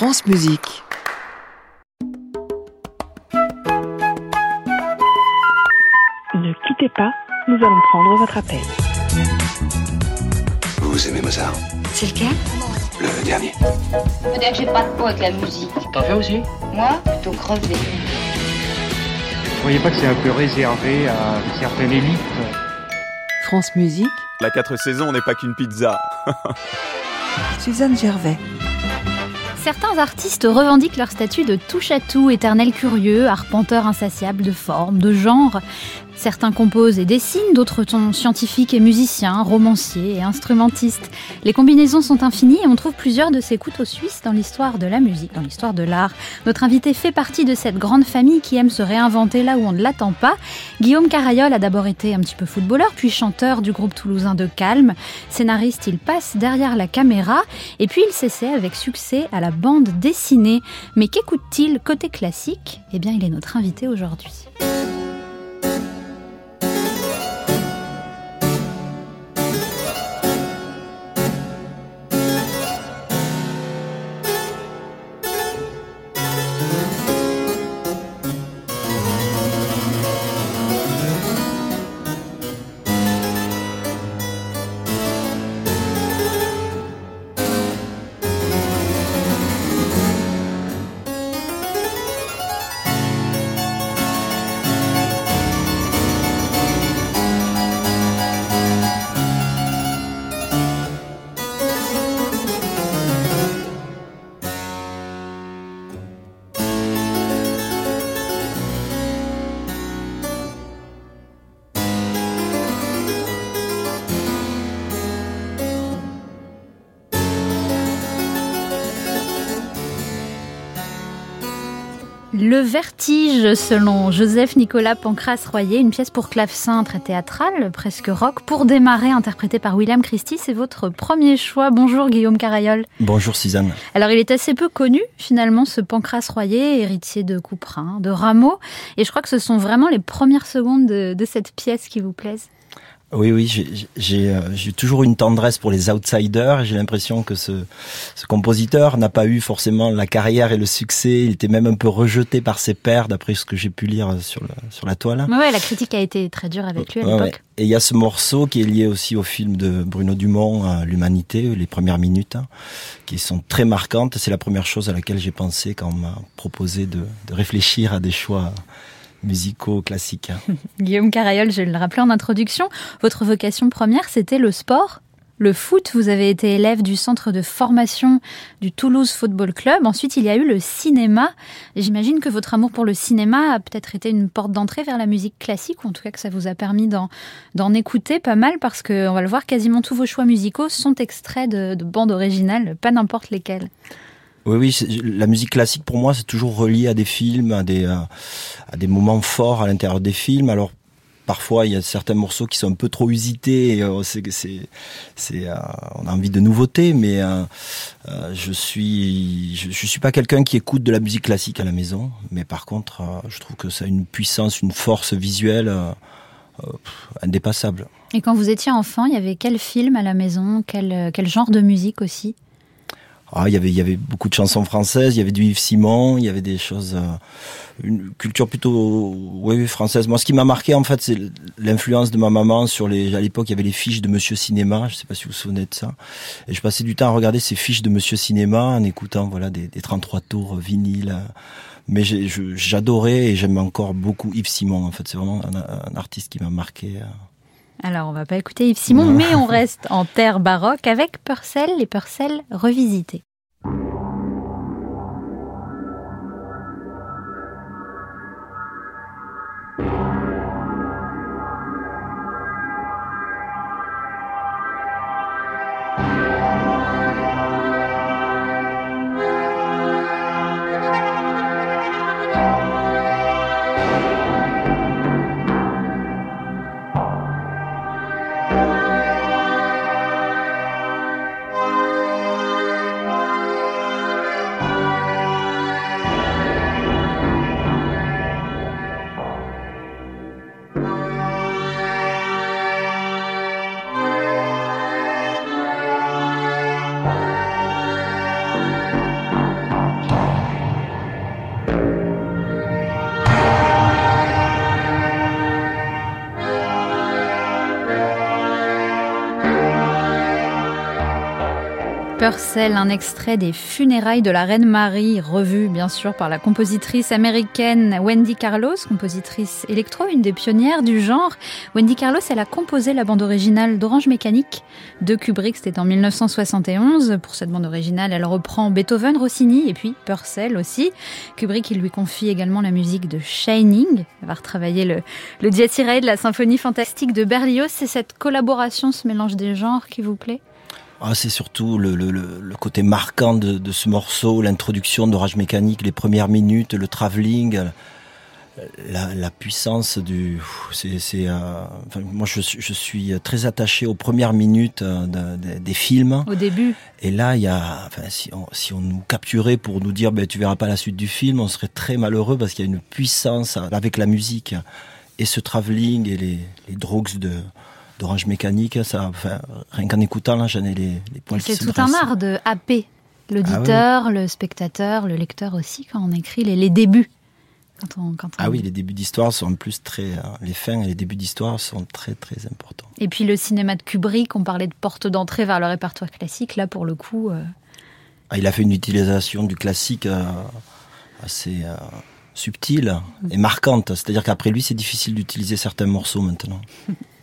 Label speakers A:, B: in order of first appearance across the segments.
A: France Musique.
B: Ne quittez pas, nous allons prendre votre appel.
C: Vous aimez Mozart
D: C'est lequel?
C: Le dernier.
E: Faut dire que j'ai pas de peau avec la musique.
F: T'en fais aussi?
E: Moi, plutôt crevé.
F: Vous voyez pas que c'est un peu réservé à une certaine élite?
A: France Musique,
G: La 4 saisons n'est pas qu'une pizza.
A: Suzanne Gervais.
H: Certains artistes revendiquent leur statut de touche-à-tout, éternel curieux, arpenteur insatiable de forme, de genre. Certains composent et dessinent, d'autres sont scientifiques et musiciens, romanciers et instrumentistes. Les combinaisons sont infinies et on trouve plusieurs de ces couteaux suisses dans l'histoire de la musique, dans l'histoire de l'art. Notre invité fait partie de cette grande famille qui aime se réinventer là où on ne l'attend pas. Guillaume Carayol a d'abord été un petit peu footballeur, puis chanteur du groupe toulousain de Calme. Scénariste, il passe derrière la caméra et puis il s'essaie avec succès à la bande dessinée. Mais qu'écoute-t-il côté classique? Eh bien, il est notre invité aujourd'hui. Le Vertige, selon Joseph Nicolas Pancras Royer, une pièce pour clavecin très théâtrale, presque rock, pour démarrer, interprétée par William Christie. C'est votre premier choix. Bonjour Guillaume Carayol.
I: Bonjour Suzanne.
H: Alors il est assez peu connu finalement, ce Pancras Royer, héritier de Couperin, de Rameau. Et je crois que ce sont vraiment les premières secondes de, de cette pièce qui vous plaisent.
I: Oui, oui, j'ai- euh, j'ai toujours une tendresse pour les outsiders. J'ai l'impression que ce, ce compositeur n'a pas eu forcément la carrière et le succès. Il était même un peu rejeté par ses pairs, d'après ce que j'ai pu lire sur, le, sur la toile.
H: Mais ouais, la critique a été très dure avec lui à
I: Ouais,
H: l'époque.
I: ouais. Et il y a ce morceau qui est lié aussi au film de Bruno Dumont, à L'Humanité, les premières minutes, hein, qui sont très marquantes. C'est la première chose à laquelle j'ai pensé quand on m'a proposé de, de réfléchir à des choix musicaux classiques.
H: Guillaume Carayol, je le rappelais en introduction, votre vocation première, c'était le sport. Le foot, vous avez été élève du centre de formation du Toulouse Football Club. Ensuite, il y a eu le cinéma. J'imagine que votre amour pour le cinéma a peut-être été une porte d'entrée vers la musique classique, ou en tout cas que ça vous a permis d'en, écouter pas mal, parce que, on va le voir, quasiment tous vos choix musicaux sont extraits de bandes originales, pas n'importe lesquelles.
I: Oui, oui, la musique classique pour moi c'est toujours relié à des films, à des, moments forts à l'intérieur des films. Alors parfois il y a certains morceaux qui sont un peu trop usités, et, euh, euh, on a envie de nouveautés, mais euh, je suis, je, suis pas quelqu'un qui écoute de la musique classique à la maison, mais par contre je trouve que ça a une puissance, une force visuelle indépassable.
H: Et quand vous étiez enfant, il y avait quel film à la maison, quel genre de musique aussi?
I: Ah, il y avait, il y avait beaucoup de chansons françaises, il y avait du Yves Simon, il y avait des choses, euh, une culture plutôt, oui, française. Moi, ce qui m'a marqué, en fait, c'est l'influence de ma maman sur les, à l'époque, il y avait les fiches de Monsieur Cinéma, je sais pas si vous vous souvenez de ça. Et je passais du temps à regarder ces fiches de Monsieur Cinéma en écoutant, voilà, des, des 33 tours euh, vinyles. euh. Mais j'adorais et j'aime encore beaucoup Yves Simon, en fait. C'est vraiment un, un artiste qui m'a marqué.
H: Alors, on va pas écouter Yves Simon, mais on reste en terre baroque avec Purcell et Purcell revisités. Purcell, un extrait des funérailles de la reine Marie, revu bien sûr par la compositrice américaine Wendy Carlos, compositrice électro, une des pionnières du genre. Wendy Carlos, elle a composé la bande originale d'Orange Mécanique de Kubrick, c'était en 1971. Pour cette bande originale, elle reprend Beethoven, Rossini et puis Purcell aussi. Kubrick, il lui confie également la musique de Shining. Elle va retravailler le, le de la symphonie fantastique de Berlioz. C'est cette collaboration, ce mélange des genres qui vous plaît?
I: Ah, c'est surtout le, le, le, côté marquant de, de ce morceau, l'introduction d'Orage Mécanique, les premières minutes, le travelling, la, la puissance du. C'est, c'est, euh, enfin, moi, je, je, suis très attaché aux premières minutes euh, de, de, des films.
H: Au début.
I: Et là, il y a, enfin, si on, si on nous capturait pour nous dire, ben, tu verras pas la suite du film, on serait très malheureux parce qu'il y a une puissance avec la musique et ce travelling et les, les drogues de d'orange mécanique, ça, enfin, rien qu'en écoutant, là, j'en ai les, les points
H: C'est tout un art de AP. L'auditeur, ah oui. le spectateur, le lecteur aussi, quand on écrit les, les débuts.
I: Quand on, quand on... Ah oui, les débuts d'histoire sont en plus très. Euh, les fins et les débuts d'histoire sont très très importants.
H: Et puis le cinéma de Kubrick, on parlait de porte d'entrée vers le répertoire classique. Là, pour le coup. Euh...
I: Ah, il a fait une utilisation du classique euh, assez euh, subtile et marquante. C'est-à-dire qu'après lui, c'est difficile d'utiliser certains morceaux maintenant.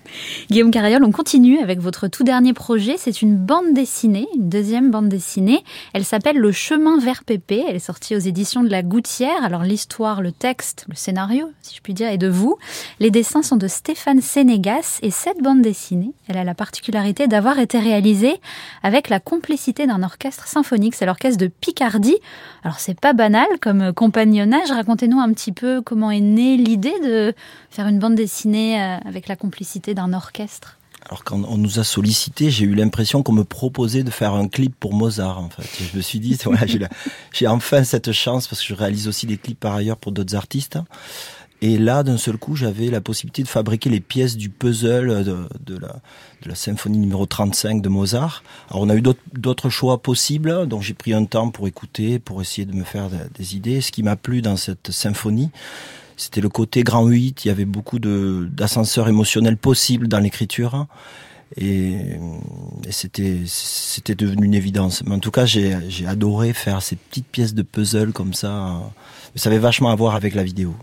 H: Guillaume Carriol, on continue avec votre tout dernier projet. C'est une bande dessinée, une deuxième bande dessinée. Elle s'appelle Le chemin vers Pépé. Elle est sortie aux éditions de La Gouttière. Alors l'histoire, le texte, le scénario, si je puis dire, est de vous. Les dessins sont de Stéphane Sénégas et cette bande dessinée, elle a la particularité d'avoir été réalisée avec la complicité d'un orchestre symphonique. C'est l'orchestre de Picardie. Alors c'est pas banal comme compagnonnage. Racontez-nous un petit peu comment est née l'idée de faire une bande dessinée euh, avec la complicité orchestre
I: alors quand on nous a sollicité, j'ai eu l'impression qu'on me proposait de faire un clip pour Mozart en fait. Je me suis dit voilà, j'ai enfin cette chance parce que je réalise aussi des clips par ailleurs pour d'autres artistes. Et là, d'un seul coup, j'avais la possibilité de fabriquer les pièces du puzzle de, la, de la symphonie numéro 35 de Mozart. Alors, on a eu d'autres choix possibles, donc j'ai pris un temps pour écouter, pour essayer de me faire des idées. Ce qui m'a plu dans cette symphonie, c'était le côté grand 8, il y avait beaucoup d'ascenseurs émotionnels possibles dans l'écriture. Et, c'était c'était devenu une évidence. Mais en tout cas, j'ai adoré faire ces petites pièces de puzzle comme ça. Ça avait vachement à voir avec la vidéo.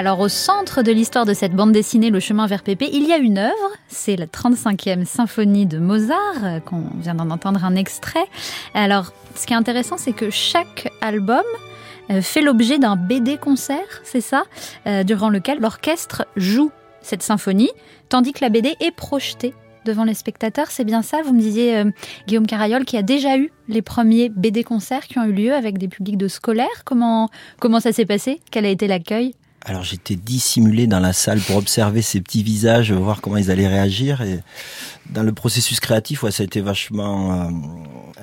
H: Alors au centre de l'histoire de cette bande dessinée Le chemin vers Pépé, il y a une œuvre, c'est la 35e symphonie de Mozart, euh, qu'on vient d'en entendre un extrait. Alors ce qui est intéressant, c'est que chaque album euh, fait l'objet d'un BD concert, c'est ça, euh, durant lequel l'orchestre joue cette symphonie, tandis que la BD est projetée devant les spectateurs. C'est bien ça Vous me disiez, Guillaume Carayol, qui a déjà eu les premiers BD concerts qui ont eu lieu avec des publics de scolaires. Comment, comment ça s'est passé? Quel a été l'accueil?
I: Alors j'étais dissimulé dans la salle pour observer ces petits visages, voir comment ils allaient réagir. Et dans le processus créatif, ouais, ça a été vachement euh,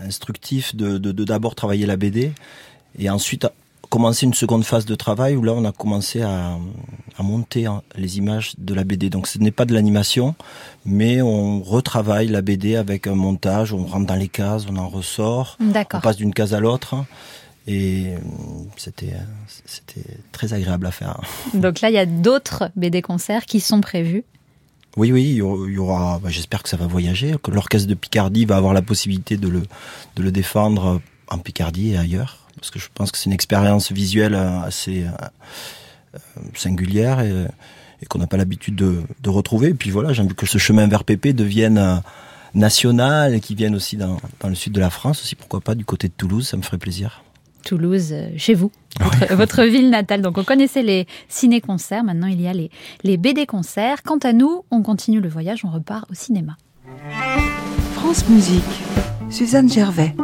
I: instructif de d'abord de, de, travailler la BD et ensuite commencer une seconde phase de travail où là on a commencé à, à monter hein, les images de la BD. Donc ce n'est pas de l'animation, mais on retravaille la BD avec un montage, on rentre dans les cases, on en ressort, on passe d'une case à l'autre. Et euh, c'était c'était très agréable à faire.
H: Donc là, il y a d'autres BD concerts qui sont prévus.
I: Oui, oui, il y aura. Bah, J'espère que ça va voyager, que l'orchestre de Picardie va avoir la possibilité de le de le défendre en Picardie et ailleurs. parce que je pense que c'est une expérience visuelle euh, assez euh, singulière et, et qu'on n'a pas l'habitude de, de, retrouver. Et puis voilà, j'ai envie que ce chemin vers Pépé devienne national et qu'il vienne aussi dans, dans le sud de la France, aussi pourquoi pas du côté de Toulouse, ça me ferait plaisir.
H: Toulouse, chez vous, votre, votre, ville natale. Donc on connaissait les ciné-concerts, maintenant il y a les, les BD-concerts. Quant à nous, on continue le voyage, on repart au cinéma.
A: France Musique, Suzanne Gervais.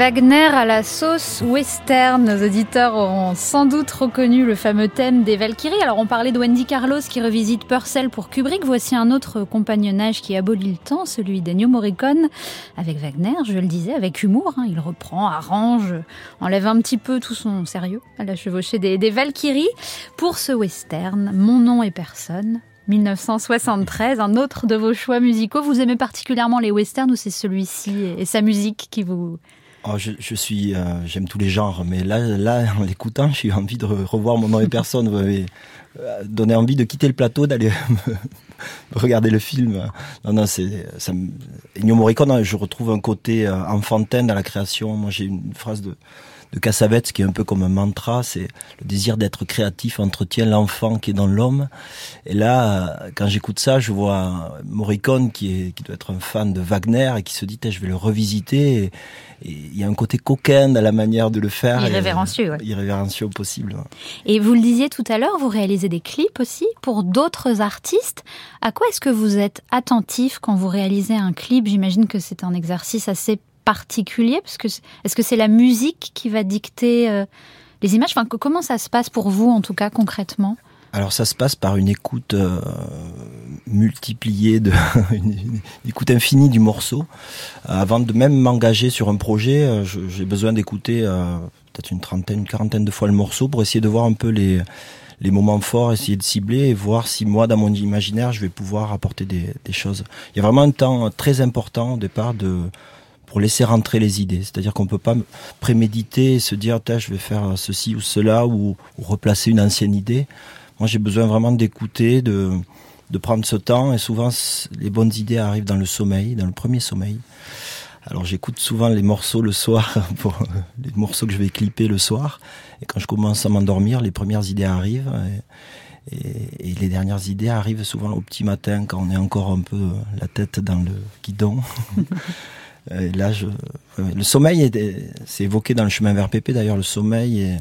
H: Wagner à la sauce western. Nos auditeurs auront sans doute reconnu le fameux thème des Valkyries. Alors on parlait de Wendy Carlos qui revisite Purcell pour Kubrick. Voici un autre compagnonnage qui abolit le temps, celui d'Ennio Morricone avec Wagner, je le disais, avec humour. Hein. Il reprend, arrange, enlève un petit peu tout son sérieux à la chevauchée des, des Valkyries. Pour ce western, Mon nom est personne, 1973, un autre de vos choix musicaux. Vous aimez particulièrement les westerns ou c'est celui-ci et sa musique qui vous
I: Oh, je, je, suis, euh, j'aime tous les genres, mais là, là, en l'écoutant, j'ai envie de revoir mon nom et personne. M'avez euh, donné envie de quitter le plateau, d'aller regarder le film. Non, non, c'est, ça. Ennio Morricone, je retrouve un côté euh, enfantin dans la création. Moi, j'ai une phrase de de Cassavetes qui est un peu comme un mantra, c'est le désir d'être créatif entretient l'enfant qui est dans l'homme. Et là, quand j'écoute ça, je vois Morricone qui est qui doit être un fan de Wagner et qui se dit je vais le revisiter. Et, il y a un côté coquin dans la manière de le faire.
H: Irrévérencieux, ouais.
I: Irrévérencieux possible.
H: Et vous le disiez tout à l'heure, vous réalisez des clips aussi pour d'autres artistes. À quoi est-ce que vous êtes attentif quand vous réalisez un clip? J'imagine que c'est un exercice assez particulier parce que est-ce que c'est la musique qui va dicter euh, les images? Enfin, Comment ça se passe pour vous en tout cas concrètement?
I: Alors ça se passe par une écoute euh, multipliée, de une, écoute infinie du morceau. Euh, avant de même m'engager sur un projet, j'ai besoin d'écouter peut-être une trentaine, une quarantaine de fois le morceau pour essayer de voir un peu les, les moments forts, essayer de cibler et voir si moi, dans mon imaginaire, je vais pouvoir apporter des, des choses. Il y a vraiment un temps très important au départ de pour laisser rentrer les idées. C'est-à-dire qu'on peut pas préméditer et se dire, je vais faire ceci ou cela ou, replacer une ancienne idée. Moi, j'ai besoin vraiment d'écouter, de, prendre ce temps. Et souvent, les bonnes idées arrivent dans le sommeil, dans le premier sommeil. Alors, j'écoute souvent les morceaux le soir, pour les morceaux que je vais clipper le soir. Et quand je commence à m'endormir, les premières idées arrivent. Et, les dernières idées arrivent souvent au petit matin, quand on est encore un peu la tête dans le guidon. Et là, je, le sommeil, c'est évoqué dans le chemin vers Pépé. D'ailleurs, le sommeil, et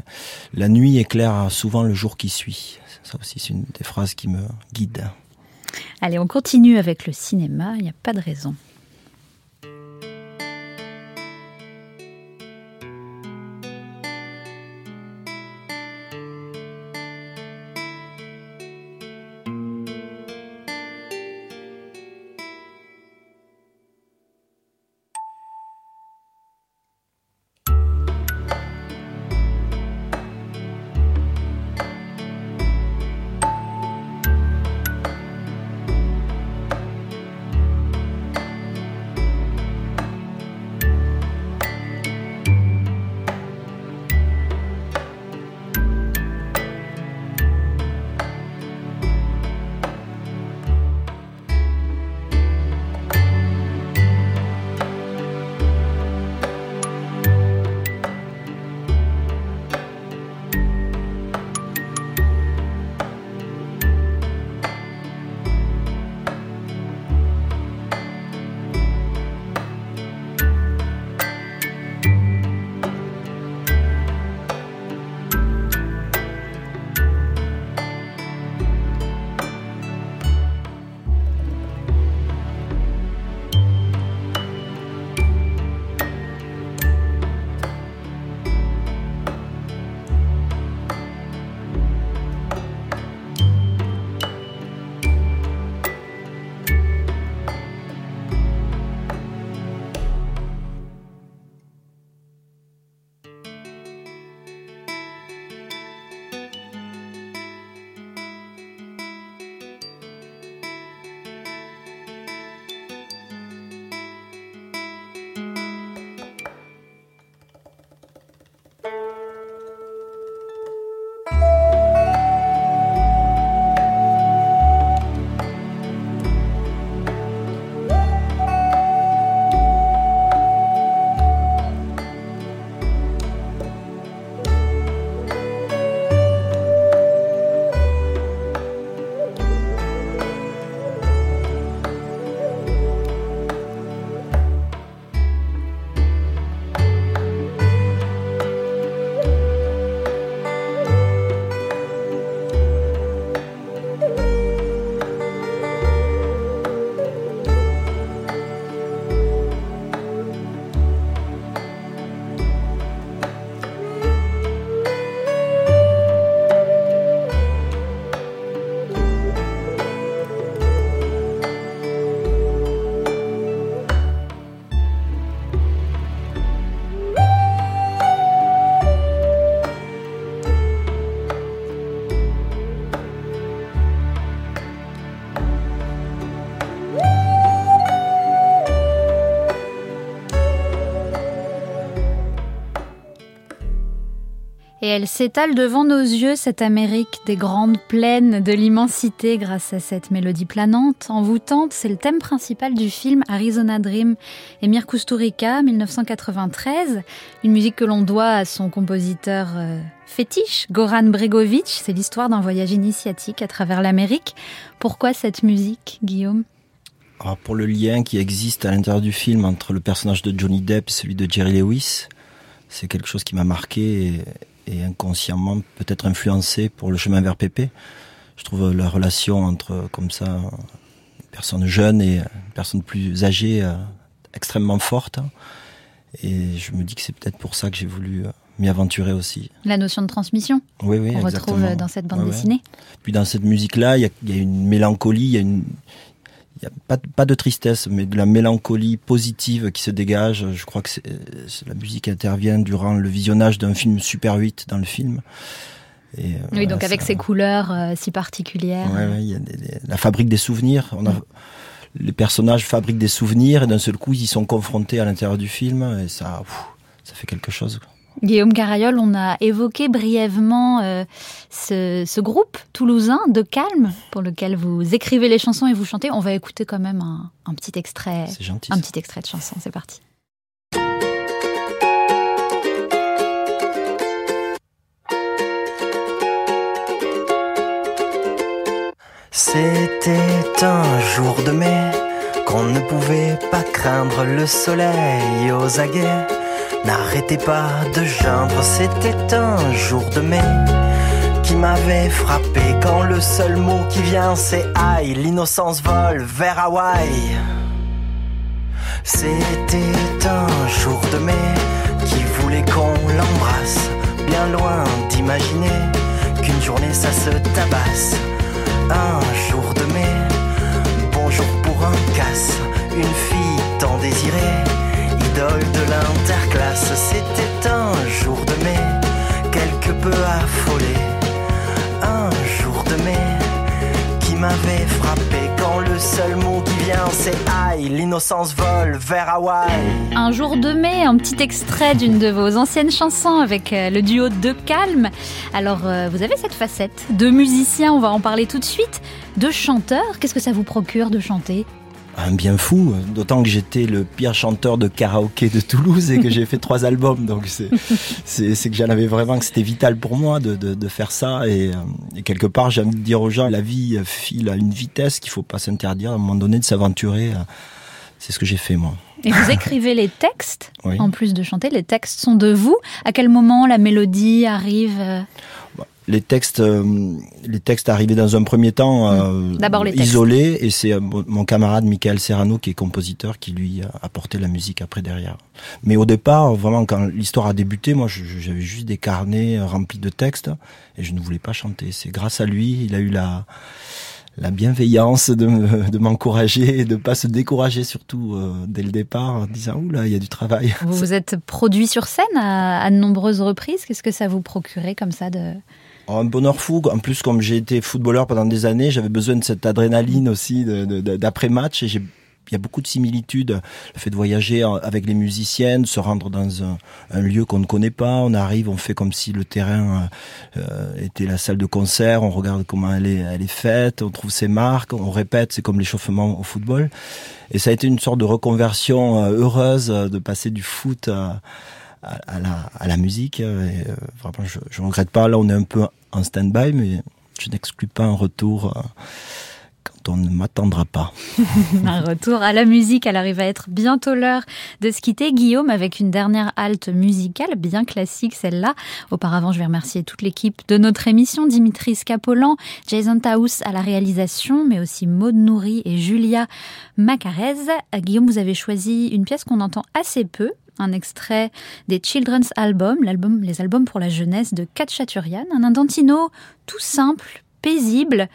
I: la nuit éclaire souvent le jour qui suit. Ça aussi, c'est une des phrases qui me guide.
H: Allez, on continue avec le cinéma, il n'y a pas de raison. Elle s'étale devant nos yeux, cette Amérique des grandes plaines, de l'immensité, grâce à cette mélodie planante, envoûtante. C'est le thème principal du film Arizona Dream, Emir Kusturica, 1993. Une musique que l'on doit à son compositeur euh, fétiche, Goran Bregovic. C'est l'histoire d'un voyage initiatique à travers l'Amérique. Pourquoi cette musique, Guillaume?
I: Alors, Pour le lien qui existe à l'intérieur du film entre le personnage de Johnny Depp et celui de Jerry Lewis, c'est quelque chose qui m'a marqué et, et inconsciemment peut-être influencé pour le chemin vers Pépé. Je trouve la relation entre comme ça une personne jeune et une personne plus âgée euh, extrêmement forte. Et je me dis que c'est peut-être pour ça que j'ai voulu euh, m'y aventurer aussi.
H: La notion de transmission
I: Oui, oui,
H: qu'on retrouve dans cette bande
I: Ouais, ouais.
H: dessinée.
I: Puis dans cette musique-là, il y a, il y a une mélancolie, il y a une, il y a pas, de- pas de tristesse, mais de la mélancolie positive qui se dégage. Je crois que la musique intervient durant le visionnage d'un film Super 8 dans le film. Et, euh,
H: Oui,
I: voilà,
H: donc avec
I: ça-
H: ces couleurs euh, si particulières.
I: Ouais, y a des- des- la fabrique des souvenirs. On a, les personnages fabriquent des souvenirs et d'un seul coup, ils y sont confrontés à l'intérieur du film et ça, pff, ça fait quelque chose. quoi.
H: Guillaume Carayol, on a évoqué brièvement euh, ce, ce groupe toulousain de Calme pour lequel vous écrivez les chansons et vous chantez. On va écouter quand même un, un petit extrait,
I: C'est gentil.
H: un
I: ça.
H: petit extrait de chanson. C'est parti.
D: C'était un jour de mai qu'on ne pouvait pas craindre le soleil aux aguets. N'arrêtez pas de geindre, c'était un jour de mai qui m'avait frappé quand le seul mot qui vient c'est aïe, l'innocence vole vers Hawaï. C'était un jour de mai qui voulait qu'on l'embrasse, bien loin d'imaginer qu'une journée ça se tabasse. Un jour de mai, bonjour pour un casse, une fille tant désirée, idole de l'interclasse. C'était un jour de mai, quelque peu affolé. Un jour de mai qui m'avait frappé quand le seul mot qui vient c'est aïe, l'innocence vole vers Hawaï.
H: Un jour de mai, un petit extrait d'une de vos anciennes chansons avec euh, le duo De Calme. Alors, euh, vous avez cette facette de musicien, on va en parler tout de suite, de chanteur. Qu'est-ce que ça vous procure de chanter?
I: Un bien fou, d'autant que j'étais le pire chanteur de karaoké de Toulouse et que j'ai fait trois albums. Donc c'est que j'en avais vraiment que c'était vital pour moi de, de, de faire ça et, euh, et quelque part j'ai envie de dire aux gens la vie file à une vitesse qu'il faut pas s'interdire à un moment donné de s'aventurer. euh, C'est ce que j'ai fait moi.
H: Et vous écrivez les textes,
I: Oui.
H: en plus de chanter, les textes sont de vous. À quel moment la mélodie arrive euh,
I: Les textes, euh, les textes arrivaient dans un premier temps euh,
H: Mmh. Textes.
I: isolés et c'est euh, mon camarade Michael Serrano qui est compositeur qui lui a apporté la musique après derrière. Mais au départ, vraiment quand l'histoire a débuté, moi j'avais juste des carnets euh, remplis de textes et je ne voulais pas chanter. C'est grâce à lui, il a eu la la bienveillance de me- de m'encourager et de pas se décourager surtout euh, dès le départ en disant oula il y a du travail.
H: Vous vous êtes produit sur scène à, à de nombreuses reprises. Qu'est-ce que ça vous procurait comme ça de...
I: Un bonheur fou. En plus, comme j'ai été footballeur pendant des années, j'avais besoin de cette adrénaline aussi de- de- de- d'après-match. Et il y a beaucoup de similitudes. Le fait de voyager avec les musiciennes, se rendre dans un, lieu qu'on ne connaît pas. On arrive, on fait comme si le terrain euh, était la salle de concert. On regarde comment elle est, elle est faite. On trouve ses marques. On répète. C'est comme l'échauffement au football. Et ça a été une sorte de reconversion euh, heureuse euh, de passer du foot à, à, la, musique. Et, euh, vraiment, je, je regrette pas. Là, on est un peu en stand-by, mais je n'exclus pas un retour euh, quand on ne m'attendra pas.
H: Un retour à la musique. Elle arrive à être bientôt l'heure de se quitter. Guillaume, avec une dernière halte musicale, bien classique celle-là. Auparavant, je vais remercier toute l'équipe de notre émission. Dimitri Scapolan, Jason Taous à la réalisation, mais aussi Maud Nourri et Julia Macarez. Guillaume, vous avez choisi une pièce qu'on entend assez peu. Un extrait des Children's Album, l'album, les albums pour la jeunesse de Kat Chaturian. Un indantino tout simple, paisible.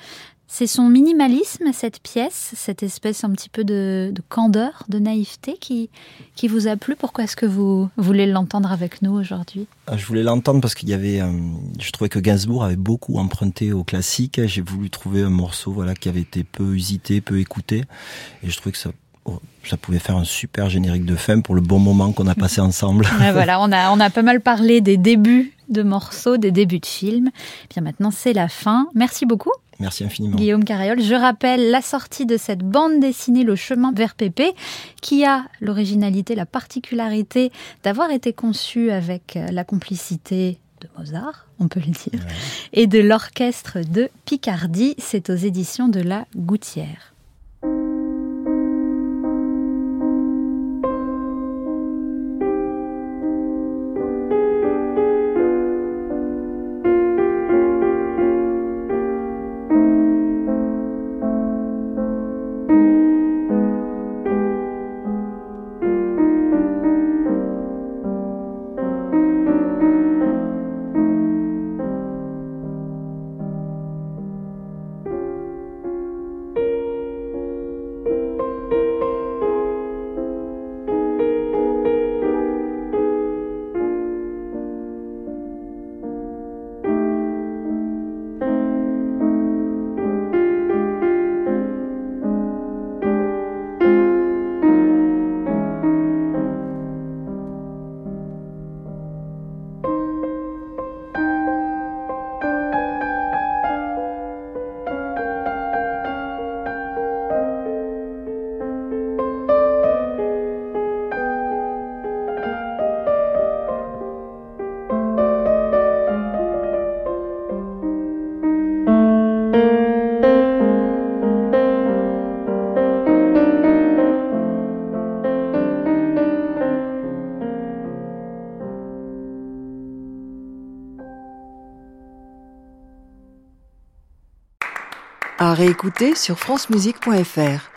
H: C'est son minimalisme, cette pièce, cette espèce un petit peu de, de candeur, de naïveté qui, qui vous a plu. Pourquoi est-ce que vous voulez l'entendre avec nous aujourd'hui?
I: Ah, Je voulais l'entendre parce qu'il y avait, euh, je trouvais que Gainsbourg avait beaucoup emprunté au classique. J'ai voulu trouver un morceau, voilà, qui avait été peu usité, peu écouté, et je trouvais que ça, ça pouvait faire un super générique de fin pour le bon moment qu'on a passé ensemble.
H: Ouais, voilà, on a, on a pas mal parlé des débuts de morceaux, des débuts de films. Bien maintenant, c'est la fin. Merci beaucoup.
I: Merci infiniment.
H: Guillaume Carriol, je rappelle la sortie de cette bande dessinée Le chemin vers Pépé, qui a l'originalité, la particularité d'avoir été conçue avec euh, la complicité de Mozart, on peut le dire, et de l'orchestre de Picardie. C'est aux éditions de La Gouttière.
A: Réécouter sur francemusique.fr.